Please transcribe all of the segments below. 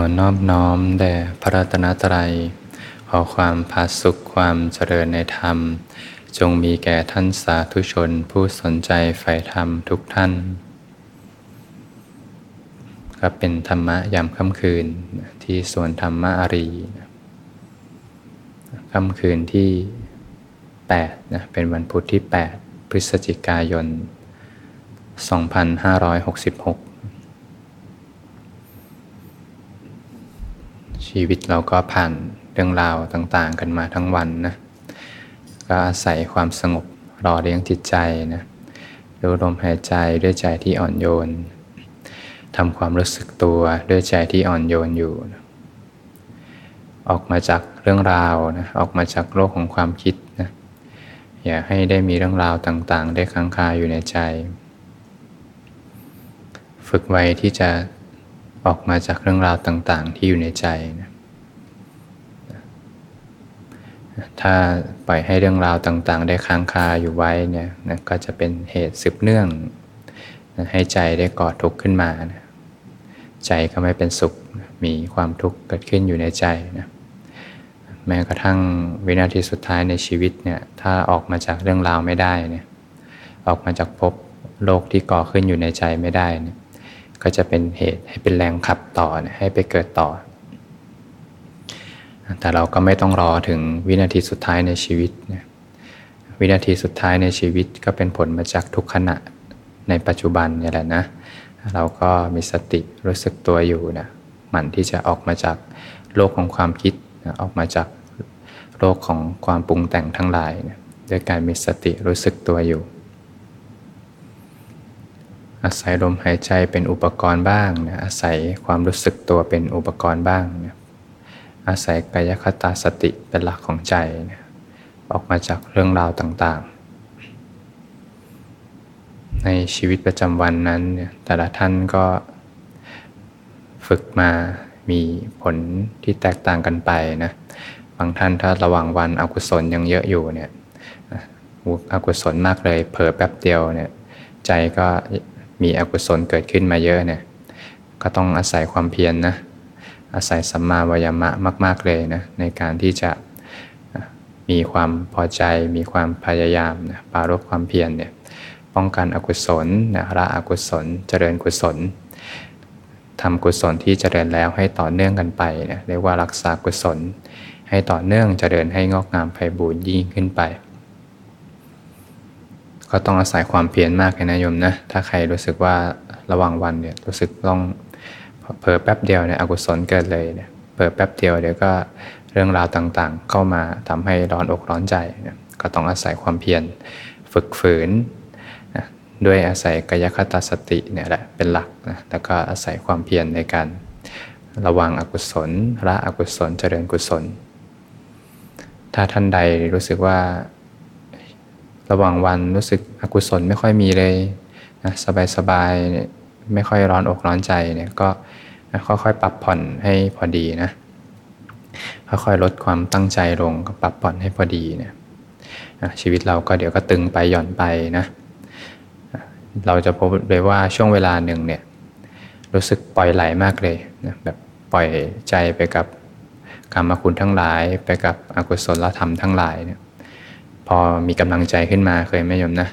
อนอบน้อมแด่พระรัตนตรัย ขอความผาสุขความเจริญในธรรม จงมีแก่ท่านสาธุชนผู้สนใจใฝ่ธรรมทุกท่านก็เป็นธรรมะยามค่ำคืนที่สวนธรรมะอารีค่ำคืนที่8นะเป็นวันพุธที่ 8 พฤศจิกายน 2566 ชีวิตเราก็ผ่านเรื่องราวต่างๆ กันมาทั้งวันนะก็อาศัยความสงบรอเลี้ยงจิตใจนะดูลมหายใจด้วยใจที่อ่อนโยนทำความรู้สึกตัวด้วยใจที่อ่อนโยนอยู่นะออกมาจากเรื่องราวนะออกมาจากโลกของความคิดนะอย่าให้ได้มีเรื่องราวต่างๆ ได้ค้างคาอยู่ในใจ ฝึกไว้ที่จะ ออกมาจากเรื่องราวต่างๆ ที่อยู่ในใจนะถ้าปล่อยให้เรื่องราวต่างๆ ได้ค้างคาอยู่ไว้เนี่ยนะก็จะเป็นเหตุสืบเนื่องนะให้ใจได้ก่อทุกข์ขึ้นมานะใจก็ไม่เป็นสุขนะมีความทุกข์เกิดขึ้นอยู่ในใจนะแม้กระทั่งวินาทีสุดท้ายในชีวิตเนี่ยถ้าออกมาจากเรื่องราวไม่ได้เนี่ยออกมาจากภพโลกที่ก่อขึ้นอยู่ในใจไม่ได้เนี่ย ก็จะเป็นเหตุให้เป็นแรงขับต่อให้ไปเกิดต่อ แต่เราก็ไม่ต้องรอถึงวินาทีสุดท้ายในชีวิตนะวินาทีสุดท้ายในชีวิตก็เป็นผลมาจากทุกขณะในปัจจุบันนี่แหละนะ เราก็มีสติรู้สึกตัวอยู่นะหมั่นที่จะออกมาจากโลกของความคิดออกมาจากโลกของความปรุงแต่งทั้งหลายนะด้วยการมีสติรู้สึกตัวอยู่ อาศัยลมหายใจเป็นอุปกรณ์บ้างนะอาศัยความรู้สึกตัวเป็นอุปกรณ์บ้างนะอาศัยกายคตาสติเป็นหลักของใจนะออกมาจากเรื่องราวต่างๆ ในชีวิตประจำวันนั้นเนี่ยแต่ละท่านก็ฝึกมามีผลที่แตกต่างกันไปนะบางท่านถ้าระหว่างวันอกุศลยังเยอะอยู่เนี่ยอกุศลมากเลยเผลอแป๊บเดียวเนี่ยใจก็ มีอกุศลเกิดขึ้นมาเยอะเนี่ยก็ต้องอาศัยความเพียรนนะอาศัยสัมมาวายามะมาก ๆเลยนะในการที่จะมีความพอใจ มีความพยายามนะปารบความเพียรเนี่ยป้องกันอกุศลนะละอกุศลเจริญกุศลทำกุศลที่เจริญแล้วให้ต่อเนื่องกันไปนะเรียกว่ารักษากุศล ให้ต่อเนื่องเจริญให้งอกงามไพบูรยิ่งขึ้นไป ก็ต้องอาศัยความเพียรมากเลยนะโยมนะ ถ้าใครรู้สึกว่าระหว่างวันเนี่ยรู้สึกต้องเผลอแป๊บเดียวเนี่ยอกุศลเกิดเลยเนี่ยเผลอแป๊บเดียวเดี๋ยวก็เรื่องราวต่างๆ เข้ามาทำให้ร้อนอกร้อนใจเนี่ยก็ต้องอาศัยความเพียรฝึกฝืนนะด้วยอาศัยกายคตาสติเนี่ยแหละเป็นหลักนะแล้วก็อาศัยความเพียรในการระวังอกุศลละอกุศลเจริญกุศล ถ้าท่านใดรู้สึกว่า ระหว่างวันรู้สึกอกุศลไม่ค่อยมีเลยนะสบายๆไม่ค่อยร้อนอกร้อนใจเนี่ยก็ค่อยๆปรับผ่อนให้พอดีนะค่อยๆลดความตั้งใจลงก็ปรับผ่อนให้พอดีเนี่ยชีวิตเราก็เดี๋ยวก็ตึงไปหย่อนไปนะเราจะพบเลยว่าช่วงเวลาหนึ่งเนี่ยรู้สึกปล่อยไหลมากเลยนะแบบปล่อยใจไปกับกรรมคุณทั้งหลาย ไปกับอกุศลธรรมทั้งหลายเนี่ย อมีกำลังใจขึ้นมาเคยไหมโยมนะ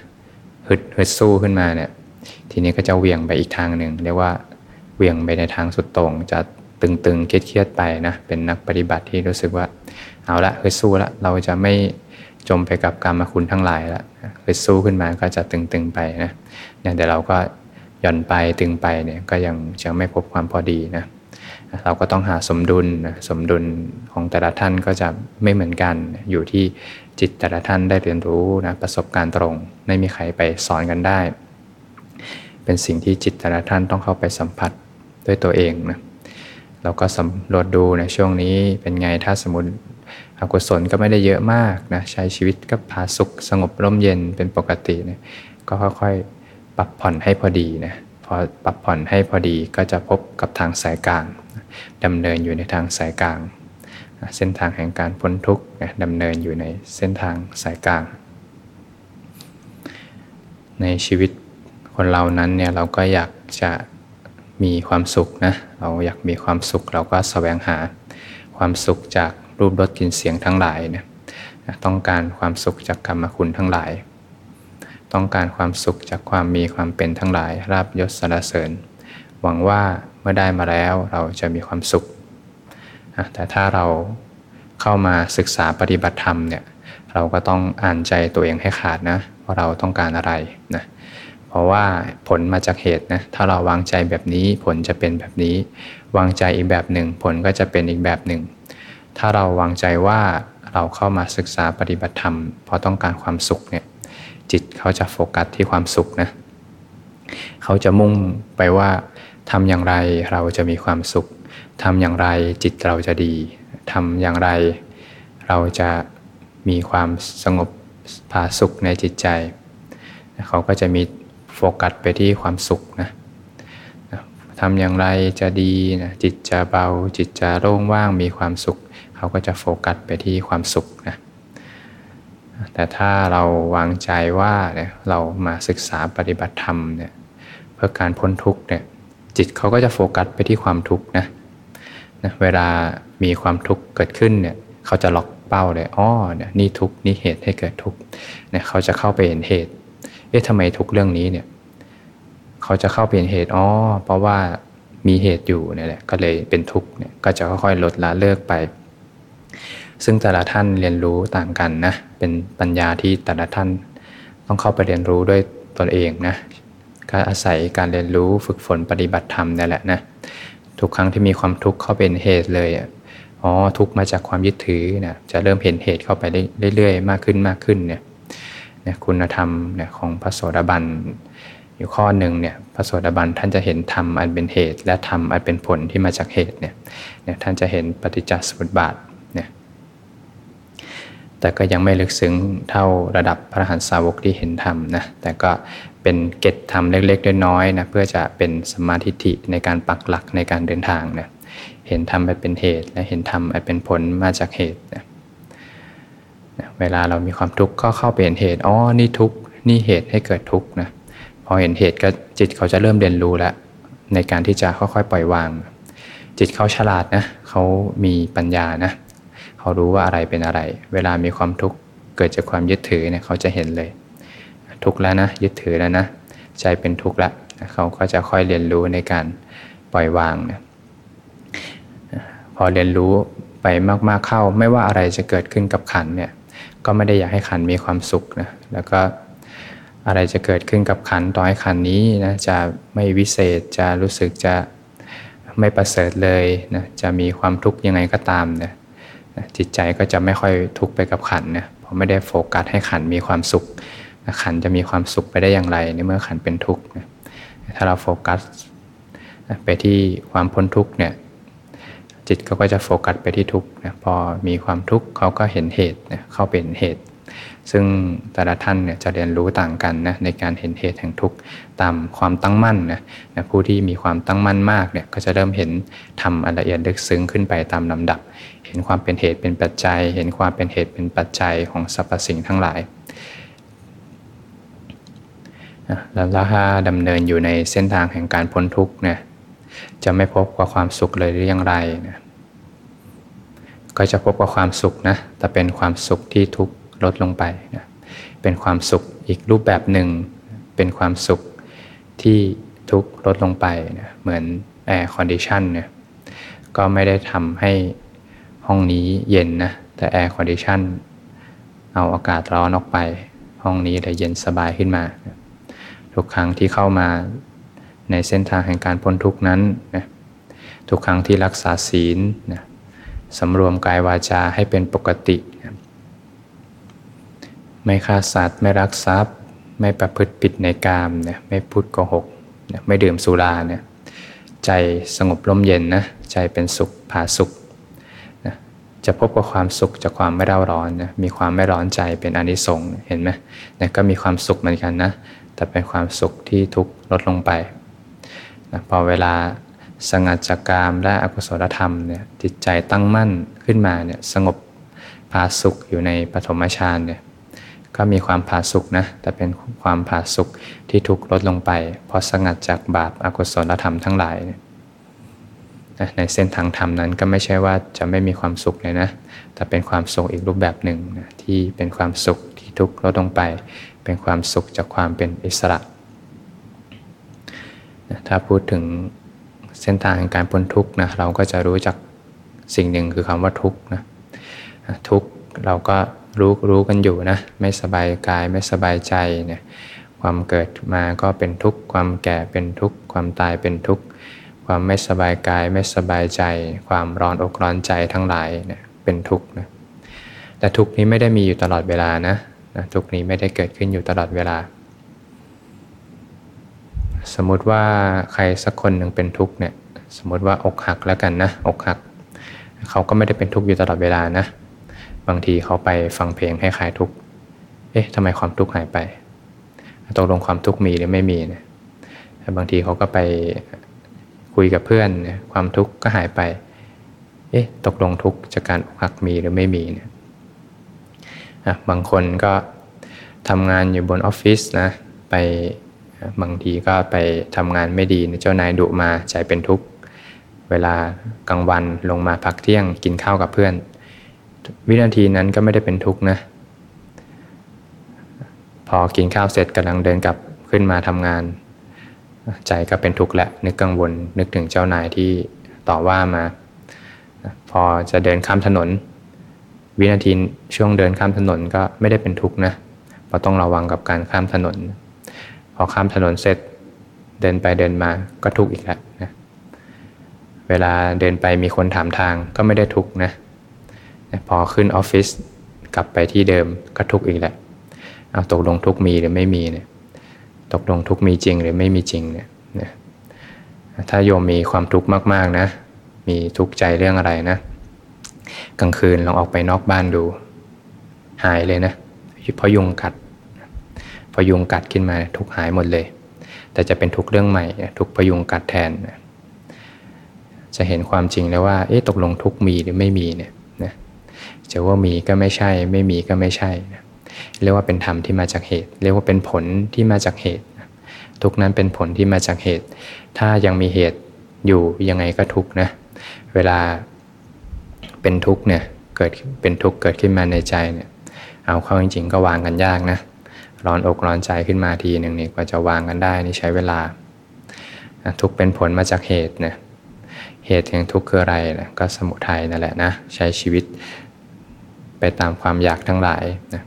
ฮึดฮึดสู้ขึ้นมาเนี่ย ทีนี้ก็จะเวียงไปอีกทางหนึ่งเรียกว่าเวียงไปในทางสุดตรงจะตึงๆเครียดๆไปนะเป็นนักปฏิบัติที่รู้สึกว่า เอาละฮึดสู้ละเราจะไม่จมไปกับกรรมคุณทั้งหลายละฮึดสู้ขึ้นมาก็จะตึงๆไปนะเนี่ยแต่เราก็หย่อนไปตึงไปเนี่ยก็ยังยังไม่พบความพอดีนะเราก็ต้องหาสมดุลนะสมดุลของแต่ละท่านก็จะไม่เหมือนกันอยู่ที่ จิตแต่ละท่านได้เรียนรู้นะประสบการณ์ตรง ไม่มีใครไปสอนกันได้ เป็นสิ่งที่จิตแต่ละท่านต้องเข้าไปสัมผัสด้วยตัวเองนะเราก็สำรวจดูในช่วงนี้เป็นไงถ้าสมมติอกุศลก็ไม่ได้เยอะมากนะใช้ชีวิตก็พาสุขสงบร่มเย็นเป็นปกตินะก็ค่อยๆปรับผ่อนให้พอดีนะพอปรับผ่อนให้พอดีก็จะพบกับทางสายกลางดำเนินอยู่ในทางสายกลาง เส้นทางแห่งการพ้นทุกข์ดำเนินอยู่ในเส้นทางสายกลาง ในชีวิตคนเรานั้นเนี่ยเราก็อยากจะมีความสุขนะเราอยากมีความสุขเราก็แสวงหาความสุขจากรูปรสกลิ่นเสียงทั้งหลายเนี่ยต้องการความสุขจากกรรมคุณทั้งหลาย ต้องการความสุขจากความมีความเป็นทั้งหลาย ราบยศสรรเสริญ หวังว่าเมื่อได้มาแล้วเราจะมีความสุข แต่ถ้าเราเข้ามาศึกษาปฏิบัติธรรมเนี่ยเราก็ต้องอ่านใจตัวเองให้ขาดนะว่าเราต้องการอะไรนะเพราะว่าผลมาจากเหตุนะถ้าเราวางใจแบบนี้ผลจะเป็นแบบนี้ วางใจอีกแบบหนึ่ง ผลก็จะเป็นอีกแบบหนึ่ง ถ้าเราวางใจว่าเราเข้ามาศึกษาปฏิบัติธรรมเพราะต้องการความสุขเนี่ยจิตเขาจะโฟกัสที่ความสุขนะเขาจะมุ่งไปว่าทำอย่างไรเราจะมีความสุข ทำอย่างไรจิตเราจะดีทำอย่างไร เราจะมีความสงบผาสุขในจิตใจ เขาก็จะมีโฟกัสไปที่ความสุขนะทำอย่างไรจะดีนะจิตจะเบา จิตจะโล่งว่างมีความสุข เขาก็จะโฟกัสไปที่ความสุขนะแต่ถ้าเราวางใจว่าเนี่ยเรามาศึกษาปฏิบัติธรรมเนี่ยเพื่อการพ้นทุกข์เนี่ยจิตเขาก็จะโฟกัสไปที่ความทุกข์นะ นะเวลามีความทุกข์เกิดขึ้นเนี่ยเขาจะล็อกเป้าเลยอ๋อเนี่ยนี่ทุกข์นี่เหตุให้เกิดทุกข์เนี่ยเขาจะเข้าไปเห็นเหตุ เอ๊ะทำไมทุกเรื่องนี้เนี่ยเขาจะเข้าไปเห็นเหตุอ๋อเพราะว่ามีเหตุอยู่เนี่ยแหละก็เลยเป็นทุกข์เนี่ยก็จะค่อยๆลดละเลิกไป ซึ่งแต่ละท่านเรียนรู้ต่างกันนะเป็นปัญญาที่แต่ละท่านต้องเข้าไปเรียนรู้ด้วยตนเองนะก็อาศัยการเรียนรู้ฝึกฝนปฏิบัติธรรมนี่แหละนะ ทุกครั้งที่มีความทุกข์เข้าเป็นเหตุเลยอ๋อทุกข์มาจากความยึดถือเนี่ยจะเริ่มเห็นเหตุเข้าไปเรื่อยๆ มากขึ้นมากขึ้นเนี่ยคุณธรรมเนี่ยของพระโสดาบันอยู่ข้อหนึ่งเนี่ยพระโสดาบันท่านจะเห็นธรรมอันเป็นเหตุ และธรรมอันเป็นผลที่มาจากเหตุเนี่ยเนี่ยท่านจะเห็นปฏิจจสมุปบาทเนี่ยแต่ก็ยังไม่ลึกซึ้งเท่าระดับพระหันสาวกที่เห็นธรรมนะแต่ก็ เป็นเกตธรรมเล็กๆน้อยๆนะเพื่อจะเป็นสมาธิิในการปักหลักในการเดินทางเนี่ยเห็นธรรมไปเป็นเหตุ และเห็นธรรมไปเป็นผลมาจากเหตุนะเวลาเรามีความทุกข์ก็เข้าไปเห็นเหตุอ๋อนี่ทุกข์นี่เหตุให้เกิดทุกข์นะพอเห็นเหตุก็จิตเขาจะเริ่มเรียนรู้แล้วในการที่จะค่อยๆปล่อยวาง จิตเขาฉลาดนะเขามีปัญญานะเขารู้ว่าอะไรเป็นอะไร เวลามีความทุกข์เกิดจากความยึดถือเนี่ยเขาจะเห็นเลย ทุกข์แล้วนะยึดถือแล้วนะใจเป็นทุกข์แล้วเขาก็จะค่อยเรียนรู้ในการปล่อยวางนะพอเรียนรู้ไปมากๆเข้า ไม่ว่าอะไรจะเกิดขึ้นกับขันเนี่ยก็ไม่ได้อยากให้ขันมีความสุขนะแล้วก็อะไรจะเกิดขึ้นกับขันต่อให้ขันนี้นะจะไม่วิเศษจะรู้สึกจะไม่ประเสริฐเลยนะจะมีความทุกข์ยังไงก็ตามเนี่ยจิตใจก็จะไม่ค่อยทุกข์ไปกับขันเนี่ยเพราะไม่ได้โฟกัสให้ขันมีความสุข ขันจะมีความสุขไปได้อย่างไร ในเมื่อขันเป็นทุกข์ถ้าเราโฟกัสไปที่ความพ้นทุกข์เนี่ยจิตก็จะโฟกัสไปที่ทุกข์นะพอมีความทุกข์เขาก็เห็นเหตุนะเข้าเป็นเหตุ ซึ่งแต่ละท่านเนี่ยจะเรียนรู้ต่างกันนะในการเห็นเหตุแห่งทุกข์ตามความตั้งมั่นนะนะผู้ที่มีความตั้งมั่นมากเนี่ยก็จะเริ่มเห็นทำอันละเอียดลึกซึ้งขึ้นไปตามลำดับ เห็นความเป็นเหตุเป็นปัจจัย เห็นความเป็นเหตุเป็นปัจจัยของสรรพสิ่งทั้งหลาย แล้วถ้าดำเนินอยู่ในเส้นทางแห่งการพ้นทุกข์เนี่ยจะไม่พบกับความสุขเลยหรือยังไรนะก็จะพบกับความสุขนะแต่เป็นความสุขที่ทุกข์ลดลงไปนะเป็นความสุขอีกรูปแบบหนึ่ง เป็นความสุขที่ทุกข์ลดลงไปนะเหมือน air condition เนี่ยก็ไม่ได้ทำให้ห้องนี้เย็นนะแต่ air condition เอาอากาศร้อนออกไป ห้องนี้เลยเย็นสบายขึ้นมา ทุกครั้งที่เข้ามาในเส้นทางแห่งการพ้นทุกข์นั้นนะทุกครั้งที่รักษาศีลนะสำรวมกายวาจาให้เป็นปกตินะไม่ฆ่าสัตว์ไม่รักทรัพย์ ไม่ประพฤติผิดในกามเนี่ยไม่พูดโกหกนะไม่ดื่มสุราเนี่ยใจสงบร่มเย็นนะใจเป็นสุขผาสุขนะจะพบกับความสุขจากความไม่เร่าร้อนนะมีความไม่ร้อนใจเป็นอนิสงส์เห็นไหมนะก็มีความสุขเหมือนกันนะ แต่เป็นความสุขที่ทุกลดลงไปนะพอเวลาสงัดจากกามและอกุศลธรรมเนี่ยจิตใจตั้งมั่นขึ้นมาเนี่ยสงบพาสุขอยู่ในปฐมฌานเนี่ยก็มีความผาสุกนะแต่เป็นความผาสุกที่ทุกลดลงไป เพราะสงัดจากบาปอากุศลธรรมทั้งหลายในเส้นทางธรรมนั้นก็ไม่ใช่ว่าจะไม่มีความสุขเลยนะแต่เป็นความสุขอีกรูปแบบหนึ่งนะที่เป็นความสุขที่ทุกลดลงไป เป็นความสุขจากความเป็นอิสระถ้าพูดถึงเส้นทางการพ้นทุกข์นะเราก็จะรู้จักสิ่งหนึ่งคือคำว่าทุกข์นะทุกข์เราก็รู้รู้กันอยู่นะไม่สบายกายไม่สบายใจเนี่ยความเกิดมาก็เป็นทุกข์ความแก่เป็นทุกข์ความตายเป็นทุกข์ความไม่สบายกายไม่สบายใจ ความร้อนอกร้อนใจทั้งหลายเนี่ยเป็นทุกข์นะแต่ทุกข์นี้ไม่ได้มีอยู่ตลอดเวลานะ นะทุกนี้ไม่ได้เกิดขึ้นอยู่ตลอดเวลา สมมุติว่าใครสักคนหนึ่งเป็นทุกเนี่ยสมมติว่าอกหักแล้วกันนะอกหัก เขาก็ไม่ได้เป็นทุกข์อยู่ตลอดเวลานะ บางทีเขาไปฟังเพลงให้คลายทุกข์เอ๊ะทำไมความทุกข์หายไปตกลงความทุกข์มีหรือไม่มีเนี่ยบางทีเขาก็ไปคุยกับเพื่อน ความทุกข์ก็หายไป เอ๊ะ ตกลงทุกข์จากการอกหักมีหรือไม่มีเนี่ย บางคนก็ทำงานอยู่บนออฟฟิศนะไปบางทีก็ไปทำงานไม่ดีเจ้านายดุมาใจเป็นทุกข์ เวลากลางวันลงมาพักเที่ยงกินข้าวกับเพื่อน วินาทีนั้นก็ไม่ได้เป็นทุกข์นะ พอกินข้าวเสร็จกำลังเดินกลับขึ้นมาทำงาน ใจก็เป็นทุกข์และนึกกังวลนึกถึงเจ้านายที่ต่อว่ามา พอจะเดินข้ามถนน วินาทีช่วงเดินข้ามถนนก็ไม่ได้เป็นทุกข์นะเพราะต้องระวังกับการข้ามถนน พอข้ามถนนเสร็จเดินไปเดินมาก็ทุกข์อีกแล้วนะเวลาเดินไปมีคนถามทางก็ไม่ได้ทุกข์นะพอขึ้นออฟฟิศกลับไปที่เดิมก็ทุกข์อีกแหละเอาตกลงทุกข์มีหรือไม่มีเนี่ยตกลงทุกข์มีจริงหรือไม่มีจริงเนี่ยถ้าโยมมีความทุกข์มากๆนะ มีทุกข์ใจเรื่องอะไรนะ กลางคืนลองออกไปนอกบ้านดู หายเลยนะเพราะยุงกัด พอยุงกัดขึ้นมาทุกหายหมดเลย แต่จะเป็นทุกเรื่องใหม่ ทุกพยุงกัดแทน จะเห็นความจริงแล้วว่าเอ๊ะตกลงทุกมีหรือไม่มีเนี่ยจะว่ามีก็ไม่ใช่ ไม่มีก็ไม่ใช่นะเรียกว่าเป็นธรรมที่มาจากเหตุ เรียกว่าเป็นผลที่มาจากเหตุ ทุกนั้นเป็นผลที่มาจากเหตุ ถ้ายังมีเหตุอยู่ยังไงก็ทุกนะ เวลา เป็นทุกเนี่ยเกิดเป็นทุกเกิดขึ้นมาในใจเนี่ยเอาเข้าจริงๆก็วางกันยากนะร้อนอกร้อนใจขึ้นมาทีหนึ่งนี่กว่าจะวางกันได้นี่ใช้เวลา ทุกเป็นผลมาจากเหตุนะเหตุแห่งทุกข์คืออะไรนะก็สมุทัยนั่นแหละนะใช้ชีวิตไปตามความอยากทั้งหลายนะ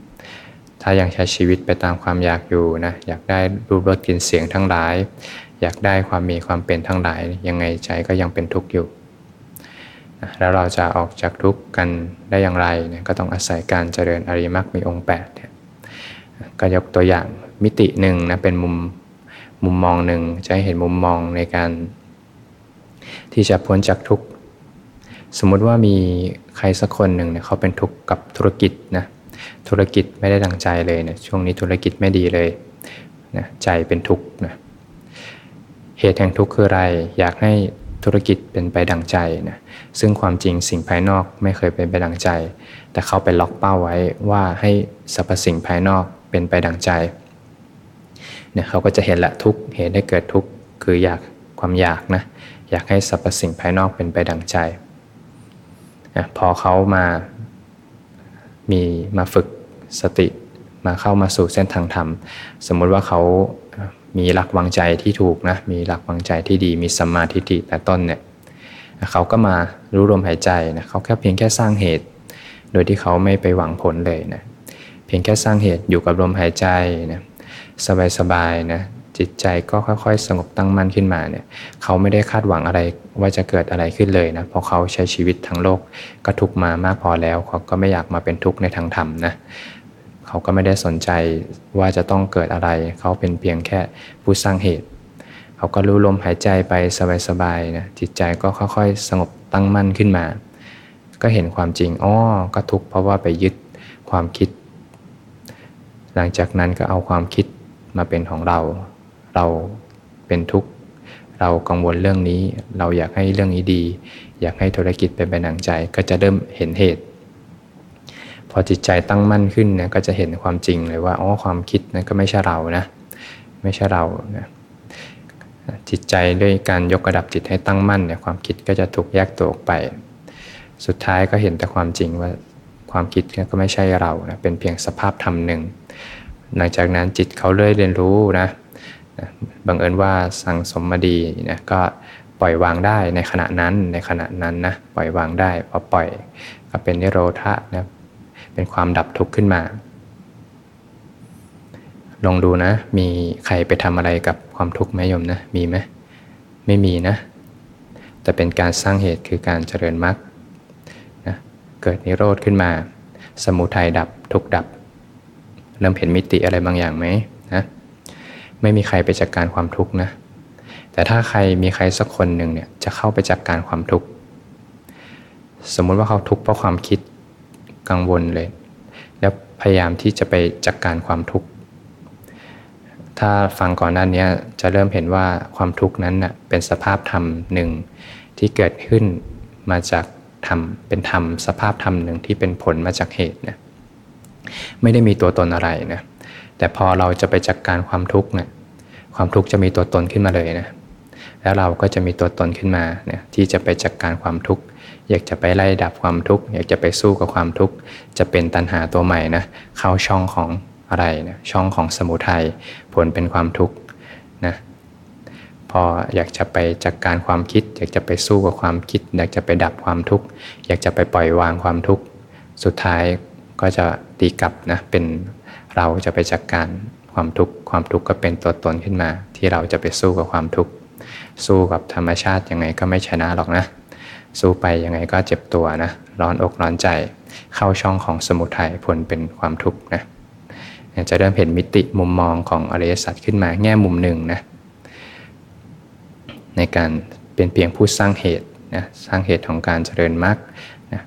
ถ้ายังใช้ชีวิตไปตามความอยากอยู่นะอยากได้รูปรสกลิ่นเสียงทั้งหลาย อยากได้ความมีความเป็นทั้งหลาย ยังไงใจก็ยังเป็นทุกข์อยู่ แล้วเราจะออกจากทุกข์กันได้อย่างไรเนี่ยก็ต้องอาศัยการเจริญอริมักมีองค์8เนี่ยก็ยกตัวอย่างมิติหนึ่งนะเป็นมุมมุมมองหนึ่งจะให้เห็นมุมมองในการ ที่จะพ้นจากทุกข์สมมุติว่ามีใครสักคนหนึ่งเนี่ยเขาเป็นทุกข์กับธุรกิจนะธุรกิจไม่ได้ดังใจเลยเนะช่วงนี้ธุรกิจไม่ดีเลยนะใจเป็นทุกข์นะเหตุแห่งทุกข์คืออะไร อยากให้ ธุรกิจเป็นไปดังใจนะซึ่งความจริงสิ่งภายนอกไม่เคยเป็นไปดังใจ แต่เขาไปล็อกเป้าไว้ว่าให้สรรพสิ่งภายนอกเป็นไปดังใจเนี่ยเขาก็จะเห็นละทุกเหตุให้เกิดทุกคืออยากความอยากนะอยากให้สรรพสิ่งภายนอกเป็นไปดังใจนะพอเขามามีมาฝึกสติมาเข้ามาสู่เส้นทางธรรม สมมุติว่าเขา มีหลักวางใจที่ถูกนะมีหลักวางใจที่ดีมีสัมมาทิฏฐิแต่ต้นเนี่ยเขาก็มารู้ลมหายใจนะเขาแค่เพียงแค่สร้างเหตุ โดยที่เขาไม่ไปหวังผลเลยนะเพียงแค่สร้างเหตุอยู่กับลมหายใจนะสบายๆนะจิตใจก็ค่อยๆ สงบตั้งมั่นขึ้นมาเนี่ยเขาไม่ได้คาดหวังอะไรว่าจะเกิดอะไรขึ้นเลยนะเพราะเขาใช้ชีวิตทั้งโลกก็ทุกมามากพอแล้วเขาก็ไม่อยากมาเป็นทุกข์ในทางธรรมนะ เขาก็ไม่ได้สนใจว่าจะต้องเกิดอะไร เขาเป็นเพียงแค่ผู้สร้างเหตุ เขาก็รู้ลมหายใจไปสบายๆนะจิตใจก็ค่อยๆ สงบตั้งมั่นขึ้นมา ก็เห็นความจริงอ๋อก็ทุกข์เพราะว่าไปยึดความคิด หลังจากนั้นก็เอาความคิดมาเป็นของเรา เราเป็นทุกข์เรากังวลเรื่องนี้ เราอยากให้เรื่องนี้ดี อยากให้ธุรกิจเป็นไปหนังใจ ก็จะเริ่มเห็นเหตุ พอจิตใจตั้งมั่นขึ้นเนี่ยก็จะเห็นความจริงเลยว่าอ๋อความคิดนั้นก็ไม่ใช่เรานะไม่ใช่เรานะจิตใจด้วยการยกระดับจิตให้ตั้งมั่นเนี่ยความคิดก็จะถูกแยกตัวออกไป สุดท้ายก็เห็นแต่ความจริงว่าความคิดก็ไม่ใช่เรานะเป็นเพียงสภาพธรรมหนึ่ง หลังจากนั้นจิตเขาเรื่อยเรียนรู้นะบังเอิญว่าสังสมมาดีนะก็ปล่อยวางได้ในขณะนั้นในขณะนั้นนะปล่อยวางได้พอปล่อยก็เป็นนิโรธะนะ เป็นความดับทุกข์ขึ้นมา ลองดูนะ มีใครไปทำอะไรกับความทุกข์ไหมโยมนะ มีไหมไม่มีนะ แต่เป็นการสร้างเหตุคือการเจริญมรรคนะเกิดนิโรธขึ้นมา สมุทัยดับทุกดับ เริ่มเห็นมิติอะไรบางอย่างไหมนะไม่มีใครไปจัดกการความทุกข์นะ แต่ถ้าใครมีใครสักคนหนึ่งเนี่ยจะเข้าไปจัดกการความทุกข์ สมมุติว่าเขาทุกข์เพราะความคิด กังวลเลย แล้วพยายามที่จะไปจัดกการความทุกข์ ถ้าฟังก่อนหน้านี้จะเริ่มเห็นว่าความทุกข์นั้นนะเป็นสภาพธรรมหนึ่งที่เกิดขึ้นมาจากธรรมเป็นธรรมสภาพธรรมหนึ่งที่เป็นผลมาจากเหตุนะไม่ได้มีตัวตนอะไรนะแต่พอเราจะไปจัดกการความทุกข์เนะี่ยความทุกข์จะมีตัวตนขึ้นมาเลยนะแล้วเราก็จะมีตัวตนขึ้นมาเนี่ยที่จะไปจัดกการความทุกข์ อยากจะไปไล่ดับความทุกข์อยากจะไปสู้กับความทุกข์จะเป็นตัณหาตัวใหม่นะเข้าช่องของอะไรนะช่องของสมุทัยผลเป็นความทุกข์นะพออยากจะไปจัดกการความคิด อยากจะไปสู้กับความคิด อยากจะไปดับความทุกข์อยากจะไปปล่อยวางความทุกข์สุดท้ายก็จะตีกลับนะเป็นเราจะไปจัดกการความทุกข์ความทุกข์ก็เป็นตัวตนขึ้นมา ที่เราจะไปสู้กับความทุกข์สู้กับธรรมชาติยังไงก็ไม่ชนะหรอกนะ สู้ไปยังไงก็เจ็บตัวนะ ร้อนอกร้อนใจ เข้าช่องของสมุทัยผลเป็นความทุกข์นะจะเริ่มเห็นมิติมุมมองของอริยสัจขึ้นมาแง่มุมหนึ่งนะในการเป็นเพียงผู้สร้างเหตุนะสร้างเหตุของการเจริญมรรคนะ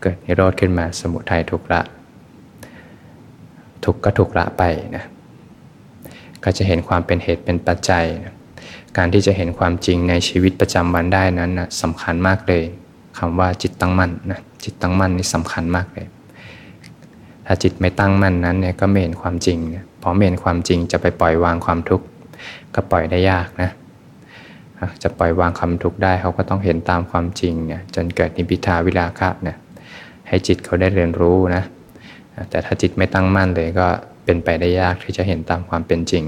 เกิดนิโรธขึ้นมาสมุทัยทุกละ ทุกก็ถูกละไปนะก็จะเห็นความเป็นเหตุเป็นปัจจัยนะ การที่จะเห็นความจริงในชีวิตประจำวันได้นั้นนะสำคัญมากเลยคำว่าจิตตั้งมั่นนะจิตตั้งมั่นนี่สำคัญมากเลย ถ้าจิตไม่ตั้งมั่นนั้นเนี่ยก็ไม่เห็นความจริงพอไม่เห็นความจริงจะไปปล่อยวางความทุกข์ก็ปล่อยได้ยากนะจะปล่อยวางความทุกข์ได้เขาก็ต้องเห็นตามความจริงเนี่ยจนเกิดนิพิทาวิลาคะเนี่ยให้จิตเขาได้เรียนรู้นะแต่ถ้าจิตไม่ตั้งมั่นเลยก็เป็นไปได้ยากที่จะเห็นตามความเป็นจริง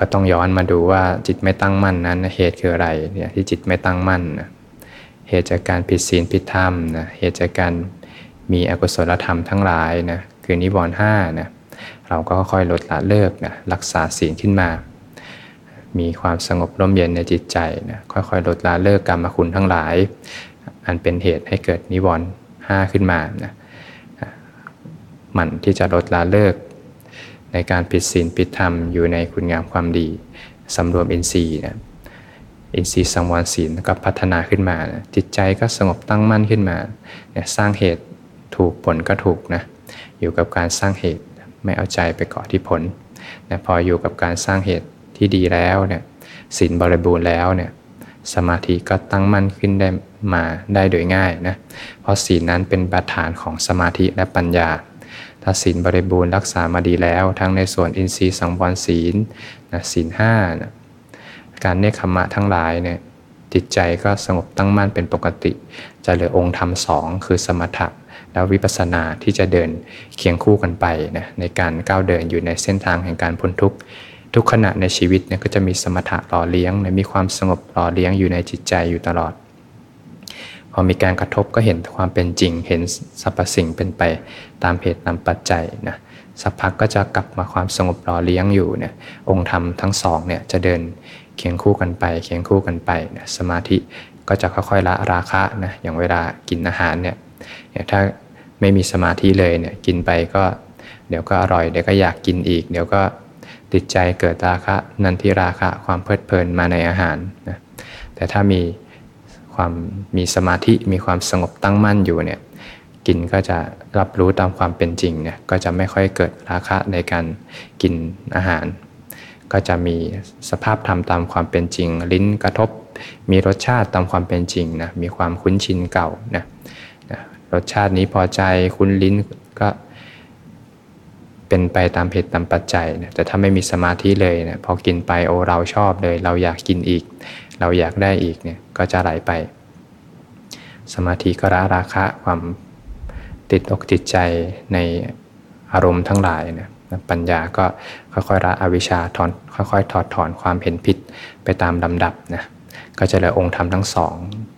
ก็ต้องย้อนมาดูว่าจิตไม่ตั้งมั่นนั้นเหตุคืออะไรเนี่ยที่จิตไม่ตั้งมั่นนะเหตุจากการผิดศีลผิดธรรมนะเหตุจากการมีอกุศลธรรมทั้งหลายนะคือนิวรณ์ห้านะเราก็ค่อยลดละเลิกนะรักษาศีลขึ้นมา มีความสงบร่มเย็นในจิตใจนะค่อยๆลดละเลิกกรรมคุณทั้งหลาย อันเป็นเหตุให้เกิดนิวรณ์ห้าขึ้นมานะมันที่จะลดละเลิก ในการปิดศีลปิดธรรมอยู่ในคุณงามความดีสำรวมอินทรีย์นะอินทรีย์สังวรศีลก็พัฒนาขึ้นมานะจิตใจก็สงบตั้งมั่นขึ้นมาเนี่ยสร้างเหตุถูกผลก็ถูกนะอยู่กับการสร้างเหตุไม่เอาใจไปเกาะที่ผลนะพออยู่กับการสร้างเหตุที่ดีแล้วเนี่ยศีลบริบูรณ์แล้วเนี่ยสมาธิก็ตั้งมั่นขึ้นได้มาได้โดยง่ายนะเพราะศีลนั้นเป็นบาฐานของสมาธิและปัญญา ถ้าศีลบริบูรณ์รักษามาดีแล้ว ทั้งในส่วนอินทรีย์สังวรศีลนะศีลห้านะการเนคขมะทั้งหลายเนี่ยจิตใจก็สงบตั้งมั่นเป็นปกติจะเหลือองค์ธรรมสองคือสมถะแล้ววิปัสสนาที่จะเดินเคียงคู่กันไปนะในการก้าวเดินอยู่ในเส้นทางแห่งการพ้นทุกข์ทุกขณะในชีวิตเนี่ยก็จะมีสมถะหล่อเลี้ยงมีความสงบหล่อเลี้ยงอยู่ในจิตใจอยู่ตลอด พอมีการกระทบก็เห็นความเป็นจริง เห็นสรรพสิ่งเป็นไปตามเหตุตามปัจจัยนะสักพักก็จะกลับมาความสงบรอเลี้ยงอยู่เนี่ยองค์ธรรมทั้งสองเนี่ยจะเดินเคียงคู่กันไป เคียงคู่กันไปนะสมาธิก็จะค่อยๆละราคะนะอย่างเวลากินอาหารเนี่ยถ้าไม่มีสมาธิเลยเนี่ยกินไปก็เดี๋ยวก็อร่อยเดี๋ยวก็อยากกินอีก เดี๋ยวก็ติดใจเกิดราคะนันทิราคะความเพลิดเพลินมาในอาหารนะแต่ถ้ามี ความมีสมาธิมีความสงบตั้งมั่นอยู่เนี่ยกินก็จะรับรู้ตามความเป็นจริงเนี่ยก็จะไม่ค่อยเกิดราคะในการกินอาหาร ก็จะมีสภาพธรรมตามความเป็นจริง ลิ้นกระทบ มีรสชาติตามความเป็นจริงนะมีความคุ้นชินเก่านะนะรสชาตินี้พอใจคุ้นลิ้นก็เป็นไปตามเหตุตามปัจจัยนะแต่ถ้าไม่มีสมาธิเลยเนะพอกินไปโอ้เราชอบเลย เราอยากกินอีก เราอยากได้อีกเนี่ย ก็จะไหลไป สมาธิก็ละราคะความติดอกติดใจในอารมณ์ทั้งหลายนะปัญญาก็ค่อยๆละอวิชชาถอนค่อยๆ ถอดถอนความเห็นผิดไปตามลำดับนะก็จะเหลือองค์ธรรมทั้งสอง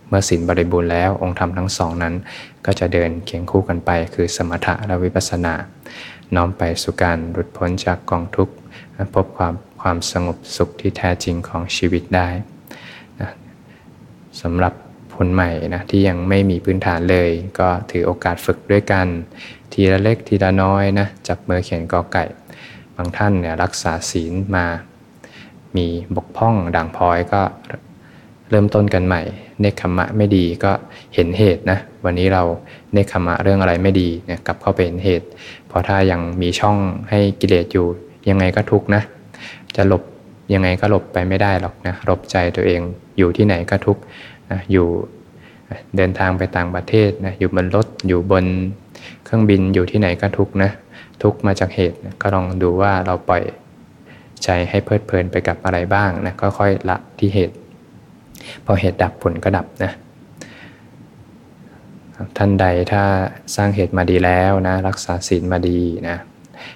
เมื่อศีลบริบูรณ์แล้วองค์ธรรมทั้งสองนั้น ก็จะเดินเคียงคู่กันไป คือสมถะและวิปัสสนา น้อมไปสู่การหลุดพ้นจากกองทุกข์พบความความสงบสุขที่แท้จริงของชีวิตได้ สำหรับคนใหม่นะที่ยังไม่มีพื้นฐานเลย ก็ถือโอกาสฝึกด้วยกัน ทีละเล็กทีละน้อยนะจับมือเขียนกอไก่ บางท่านเนี่ยรักษาศีลมา มีบกพร่องด่างพร้อยก็เริ่มต้นกันใหม่ เนคขมะไม่ดีก็เห็นเหตุนะ วันนี้เราเนคขมะเรื่องอะไรไม่ดีเนี่ยกลับเข้าไปเห็นเหตุ เพราะถ้ายังมีช่องให้กิเลสอยู่ยังไงก็ทุกนะ จะหลบ ยังไงก็หลบไปไม่ได้หรอกนะหลบใจตัวเองอยู่ที่ไหนก็ทุกนะอยู่เดินทางไปต่างประเทศนะอยู่บนรถอยู่บนเครื่องบินอยู่ที่ไหนก็ทุกนะทุกมาจากเหตุนะก็ลองดูว่าเราปล่อยใจให้เพลิดเพลินไปกับอะไรบ้างนะก็ค่อยละที่เหตุ พอเหตุดับผลก็ดับนะท่านใดถ้าสร้างเหตุมาดีแล้วนะรักษาศีลมาดีนะ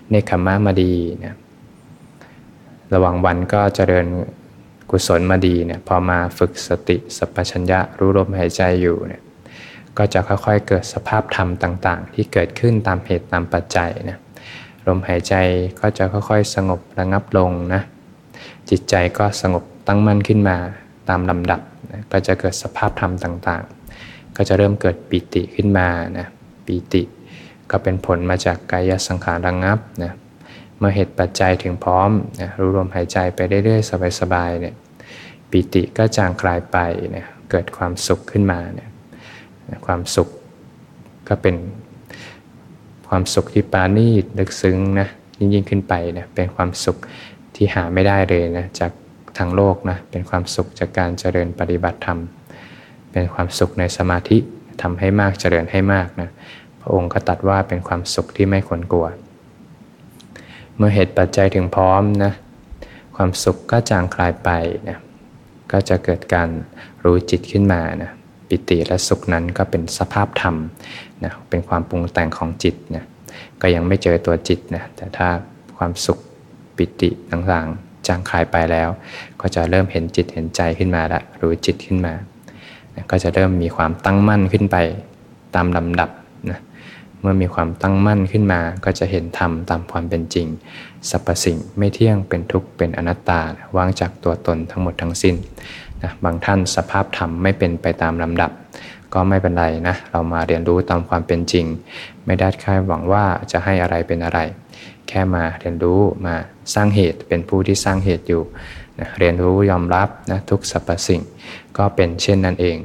เนคขมะมาดีนะ ระหว่างวันก็เจริญกุศลมาดีเนี่ยพอมาฝึกสติสัพพัญญะรู้ลมหายใจอยู่เนี่ยก็จะค่อยๆเกิดสภาพธรรมต่างๆ ที่เกิดขึ้นตามเหตุตามปัจจัยนะลมหายใจก็จะค่อยๆ สงบระงับลงนะจิตใจก็สงบตั้งมั่นขึ้นมาตามลำดับนะก็จะเกิดสภาพธรรมต่างๆ ก็จะเริ่มเกิดปิติขึ้นมานะปิติ ก็เป็นผลมาจากกายสังขารระงับนะ เมื่อเหตุปัจจัยถึงพร้อมนะรู้ลมหายใจไปเรื่อยๆสบายๆเนี่ยปิติก็จางคลายไปเนี่ยเกิดความสุขขึ้นมาเนี่ยความสุขก็เป็นความสุขที่ปานีตลึกซึ้งนะยิ่งๆขึ้นไปเนี่ยเป็นความสุขที่หาไม่ได้เลยนะจากทางโลกนะเป็นความสุขจากการเจริญปฏิบัติธรรม เป็นความสุขในสมาธิทำให้มากเจริญให้มากนะพระองค์ก็ตัดว่าเป็นความสุขที่ไม่ควรกลัว เมื่อเหตุปัจจัยถึงพร้อมนะความสุขก็จางคลายไปนะก็จะเกิดการรู้จิตขึ้นมานะปิติและสุขนั้นก็เป็นสภาพธรรมนะเป็นความปรุงแต่งของจิตนะก็ยังไม่เจอตัวจิตนะแต่ถ้าความสุขปิติต่างๆจางคลายไปแล้ว ก็จะเริ่มเห็นจิตเห็นใจขึ้นมาละรู้จิตขึ้นมานะก็จะเริ่มมีความตั้งมั่นขึ้นไปตามลำดับ เมื่อมีความตั้งมั่นขึ้นมาก็จะเห็นธรรมตามความเป็นจริงสรรพสิ่งไม่เที่ยงเป็นทุกข์เป็นอนัตตาวางจากตัวตนทั้งหมดทั้งสิ้นนะบางท่านสภาพธรรมไม่เป็นไปตามลำดับ ก็ไม่เป็นไรนะเรามาเรียนรู้ตามความเป็นจริง ไม่ได้คาดหวังว่าจะให้อะไรเป็นอะไร แค่มาเรียนรู้มาสร้างเหตุเป็นผู้ที่สร้างเหตุอยู่นะเรียนรู้ยอมรับนะทุกสรรพสิ่ง ก็เป็นเช่นนั้นเอง